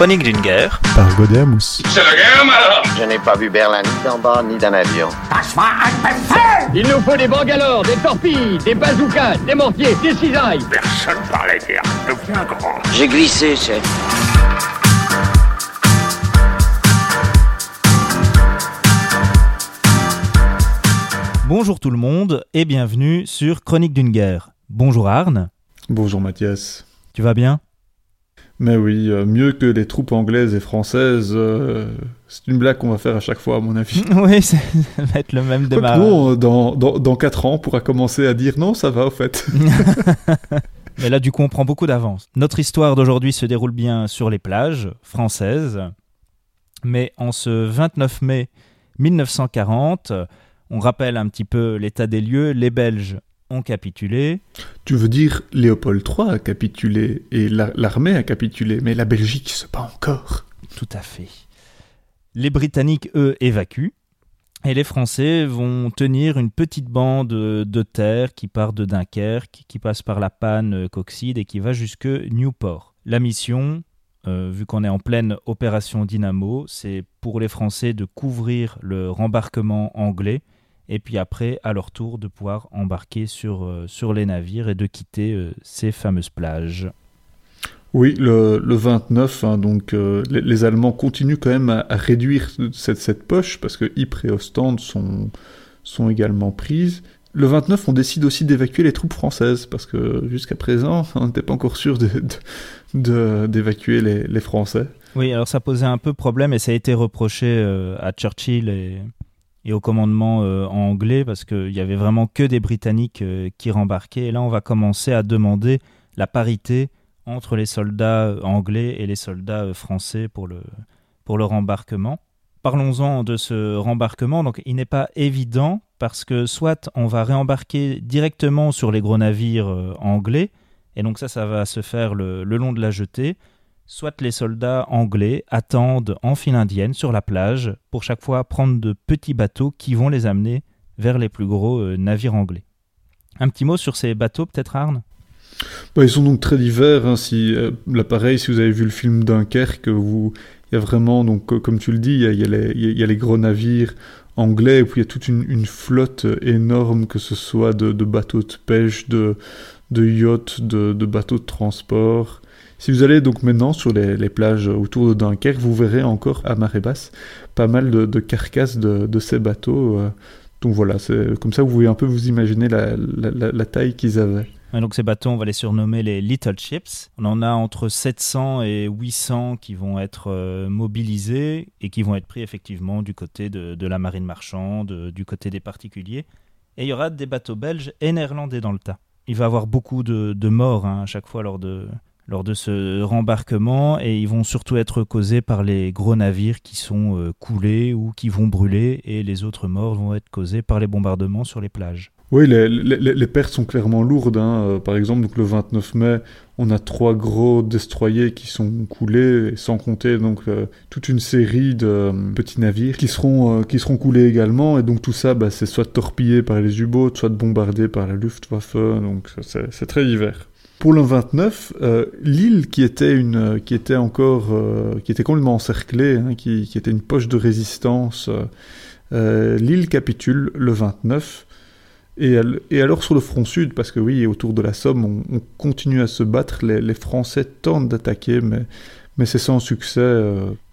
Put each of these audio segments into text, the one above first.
Chronique d'une guerre. Par Godet Mousse. C'est la guerre, Je n'ai pas vu Berlin ni d'en bas ni d'un avion. Il nous faut des bangalores, des torpilles, des bazookas, des mortiers, des cisailles. Personne parlait guerre. Deviens grand. J'ai glissé, chef. Bonjour tout le monde et bienvenue sur Chronique d'une guerre. Bonjour Arne, Bonjour Mathias. tu vas bien? Mais oui, euh, mieux que les troupes anglaises et françaises, euh, c'est une blague qu'on va faire à chaque fois à mon avis. Oui, ça va être le même démarrage. non, euh, dans, dans, dans 4 ans, on pourra commencer à dire non, ça va au fait. Mais là du coup on prend beaucoup d'avance. Notre histoire d'aujourd'hui se déroule bien sur les plages françaises. Mais en ce 29 mai 1940, on rappelle un petit peu l'état des lieux, les Belges ont capitulé. tu veux dire Léopold III a capitulé et la- l'armée a capitulé, mais la Belgique se bat encore. Tout à fait. Les Britanniques, eux, évacuent. Et les Français vont tenir une petite bande de terre qui part de Dunkerque, qui passe par la panne Coxide et qui va jusque Newport. La mission, euh, vu qu'on est en pleine opération Dynamo, c'est pour les Français de couvrir le rembarquement anglais et puis après, à leur tour, de pouvoir embarquer sur, euh, sur les navires et de quitter euh, ces fameuses plages. Oui, le, le 29, hein, donc euh, les, les Allemands continuent quand même à, à réduire cette, cette poche parce que Ypres et Ostende sont, sont également prises. Le 29, on décide aussi d'évacuer les troupes françaises parce que jusqu'à présent, on n'était pas encore sûr de- de- de- d'évacuer les, les Français. Oui, alors ça posait un peu problème et ça a été reproché euh, à Churchill et, et au commandement euh, anglais parce qu'il y avait vraiment que des Britanniques euh, qui rembarquaient. Et là, on va commencer à demander la parité entre les soldats euh, anglais et les soldats français pour le, pour le rembarquement. Parlons-en de ce rembarquement. Donc, il n'est pas évident parce que soit on va réembarquer directement sur les gros navires anglais, et donc ça, ça va se faire le long de la jetée, soit les soldats anglais attendent en file indienne sur la plage pour chaque fois prendre de petits bateaux qui vont les amener vers les plus gros euh, navires anglais. Un petit mot sur ces bateaux peut-être Arne? Bah, ils sont donc très divers. Hein, si, euh, là, pareil, si vous avez vu le film Dunkerque, il y a vraiment, donc, comme tu le dis, il y a, y les, y a les gros navires anglais, et puis il y a toute une, une flotte énorme, que ce soit de, de bateaux de pêche, de, de yachts, de, de bateaux de transport. Si vous allez donc maintenant sur les, plages autour de Dunkerque, vous verrez encore à marée basse pas mal de, carcasses de, ces bateaux. euh. donc voilà, comme ça vous pouvez un peu vous imaginer la, taille qu'ils avaient. Donc ces bateaux, on va les surnommer les Little Ships. On en a entre 700 et 800 qui vont être euh, mobilisés et qui vont être pris effectivement du côté de, la marine marchande, du côté des particuliers. Et il y aura des bateaux belges et néerlandais dans le tas. Il va y avoir beaucoup de, de morts hein, à chaque fois lors de, lors de ce rembarquement et ils vont surtout être causés par les gros navires qui sont euh, coulés ou qui vont brûler et les autres morts vont être causés par les bombardements sur les plages. Oui, les, pertes sont clairement lourdes. hein. Euh, Par exemple, donc le 29 mai, on a trois gros destroyers qui sont coulés, sans compter donc euh, toute une série de petits navires qui seront qui seront coulés également. Et donc tout ça, bah, c'est soit torpillé par les U-boats, soit bombardé par la Luftwaffe. Donc c'est très divers. Pour le 29, euh, l'île qui était une, qui était encore, euh, qui était complètement encerclée, hein, qui, était une poche de résistance, euh, l'île capitule le 29. Et, et alors sur le front sud, parce que oui, autour de la Somme, on, on continue à se battre, les, Français tentent d'attaquer, mais, c'est sans succès.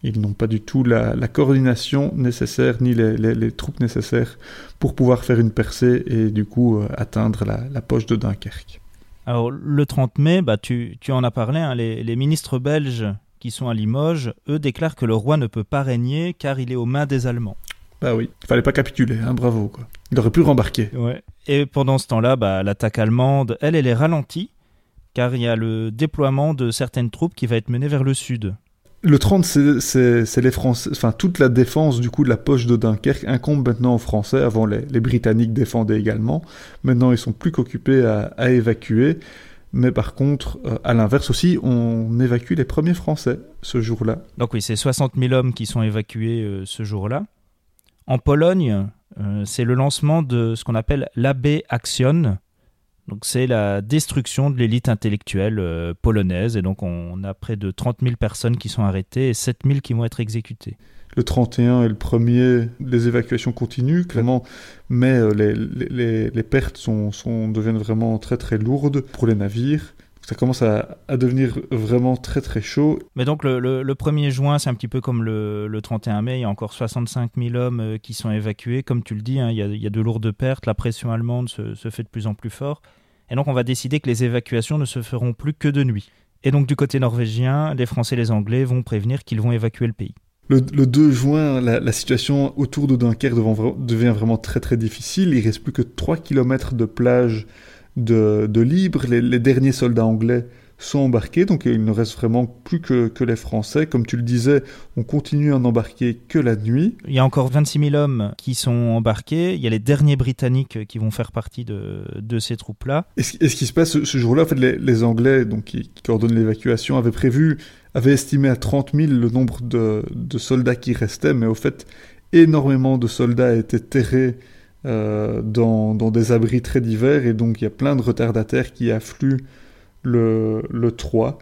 ils n'ont pas du tout la, coordination nécessaire, ni les, troupes nécessaires pour pouvoir faire une percée et du coup atteindre la poche de Dunkerque. Alors, le 30 mai, bah, tu, tu en as parlé, hein, les, les ministres belges qui sont à Limoges, eux déclarent que le roi ne peut pas régner car il est aux mains des Allemands. Bah oui, il fallait pas capituler, hein, bravo quoi. Il aurait pu rembarquer. Et pendant ce temps-là, bah, l'attaque allemande, elle, elle est ralentie car il y a le déploiement de certaines troupes qui va être mené vers le sud. Le 30, c'est- les Français, enfin toute la défense du coup de la poche de Dunkerque incombe maintenant aux Français. Avant, les, les Britanniques défendaient également. Maintenant, ils sont plus qu'occupés à, à évacuer. Mais par contre, euh, à l'inverse aussi, on évacue les premiers Français ce jour-là. Donc oui, c'est 60 000 hommes qui sont évacués euh, ce jour-là. En Pologne, euh, c'est le lancement de ce qu'on appelle l'AB Action. Donc c'est la destruction de l'élite intellectuelle euh, polonaise et donc on a près de 30 000 personnes qui sont arrêtées et 7 000 qui vont être exécutées. Le 31 est le premier, les évacuations continuent clairement, mais euh, les, les, les, pertes sont, sont, deviennent vraiment très très lourdes pour les navires ça commence à, à, devenir vraiment très très chaud. Mais donc le, le, le 1er juin, c'est un petit peu comme le, le, 31 mai, il y a encore 65 000 hommes euh, qui sont évacués. Comme tu le dis, hein, il, y a, il, y a, de lourdes pertes, la pression allemande se, se, fait de plus en plus fort. Et donc on va décider que les évacuations ne se feront plus que de nuit. Et donc du côté norvégien, les Français et les Anglais vont prévenir qu'ils vont évacuer le pays. Le, le 2 juin, la, situation autour de Dunkerque devient vraiment très très difficile. Il reste plus que 3 km de plage de, libre. Les, derniers soldats anglais sont embarqués, donc il ne reste vraiment plus que, que, les Français. Comme tu le disais, on continue à n'embarquer que la nuit. Il y a encore 26 000 hommes qui sont embarqués. Il y a les derniers Britanniques qui vont faire partie de, de ces troupes-là. Et, ce, et ce qui se passe ce, jour-là, en fait, les, les, Anglais, donc, qui, qui coordonnent l'évacuation, avaient prévu, avaient estimé à 30 000 le nombre de, de soldats qui restaient, mais au fait, énormément de soldats étaient terrés euh, dans, dans, des abris très divers et donc il y a plein de retardataires qui affluent le, le 3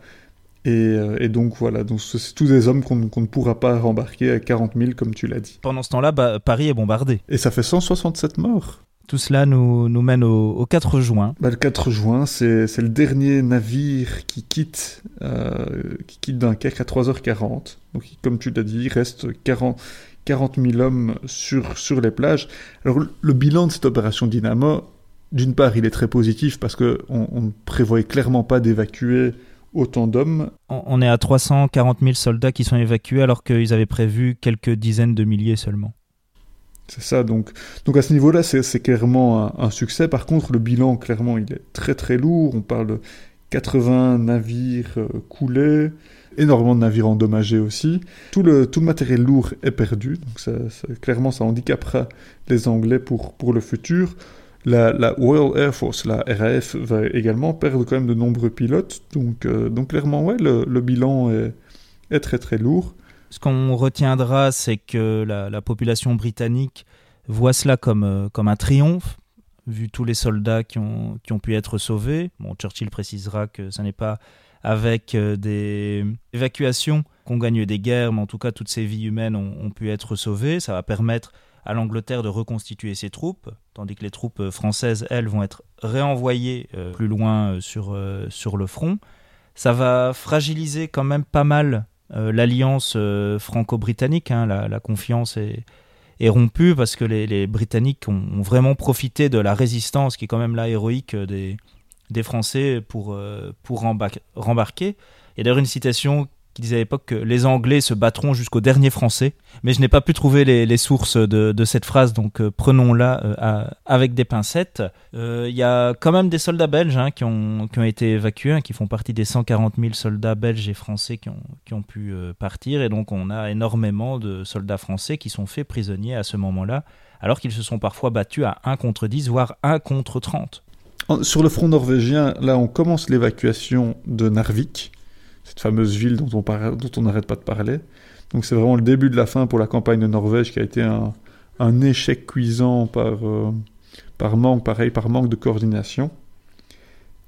et, euh, et, donc voilà, donc c'est tous des hommes qu'on qu ne pourra pas rembarquer à 40 000 comme tu l'as dit. Pendant ce temps-là, bah, Paris est bombardé. Et ça fait 167 morts. Tout cela nous, nous mène au, au, 4 juin. Bah, le 4 juin, c'est le dernier navire qui quitte, euh, qui quitte Dunkerque à 3h40. Donc, comme tu l'as dit, il reste 40, 40 000 hommes sur, sur les plages. Alors, le bilan de cette opération Dynamo, d'une part, il est très positif parce qu'on on ne prévoyait clairement pas d'évacuer autant d'hommes. On est à 340 000 soldats qui sont évacués alors qu'ils avaient prévu quelques dizaines de milliers seulement. C'est ça, donc, donc à ce niveau-là, c'est clairement un, un, succès. Par contre, le bilan, clairement, il est très très lourd. On parle de 80 navires euh, coulés, énormément de navires endommagés aussi. Tout le, tout le matériel lourd est perdu, donc ça, ça, clairement ça handicapera les Anglais pour, pour le futur. La, Royal Air Force, la RAF, va également perdre quand même de nombreux pilotes, donc, euh, clairement, ouais, le, bilan est, très très lourd. Ce qu'on retiendra, c'est que la, la, population britannique voit cela comme, euh, comme un triomphe, vu tous les soldats qui ont, qui ont pu être sauvés. Bon, Churchill précisera que ce n'est pas avec euh, des évacuations qu'on gagne des guerres, mais en tout cas toutes ces vies humaines ont, ont pu être sauvées. Ça va permettre à l'Angleterre de reconstituer ses troupes, tandis que les troupes françaises, elles, vont être réenvoyées euh, plus loin euh, sur, euh, sur le front. Ça va fragiliser quand même pas mal euh, l'alliance euh, franco-britannique, hein, la, confiance est, rompue parce que les, Britanniques ont, vraiment profité de la résistance qui est quand même là héroïque des, des Français pour, euh, pour rembarquer. Il y a d'ailleurs une citation qui disait à l'époque que les Anglais se battront jusqu'au dernier Français. Mais je n'ai pas pu trouver les, sources de, cette phrase, donc euh, prenons-la euh, avec des pincettes. Il euh, y a quand même des soldats belges hein, qui, ont, été évacués, hein, qui font partie des 140 000 soldats belges et français qui ont, qui ont pu partir. Et donc on a énormément de soldats français qui sont faits prisonniers à ce moment-là, alors qu'ils se sont parfois battus à 1 contre 10, voire 1 contre 30. Sur le front norvégien, là on commence l'évacuation de Narvik cette fameuse ville dont on n'arrête pas de parler. Donc c'est vraiment le début de la fin pour la campagne de Norvège qui a été un, échec cuisant euh, par manque, pareil, par manque de coordination.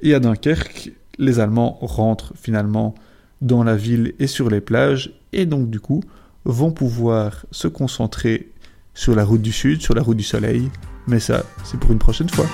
Et à Dunkerque, les Allemands rentrent finalement dans la ville et sur les plages, et donc du coup vont pouvoir se concentrer sur la route du sud, sur la route du soleil, mais ça c'est pour une prochaine fois.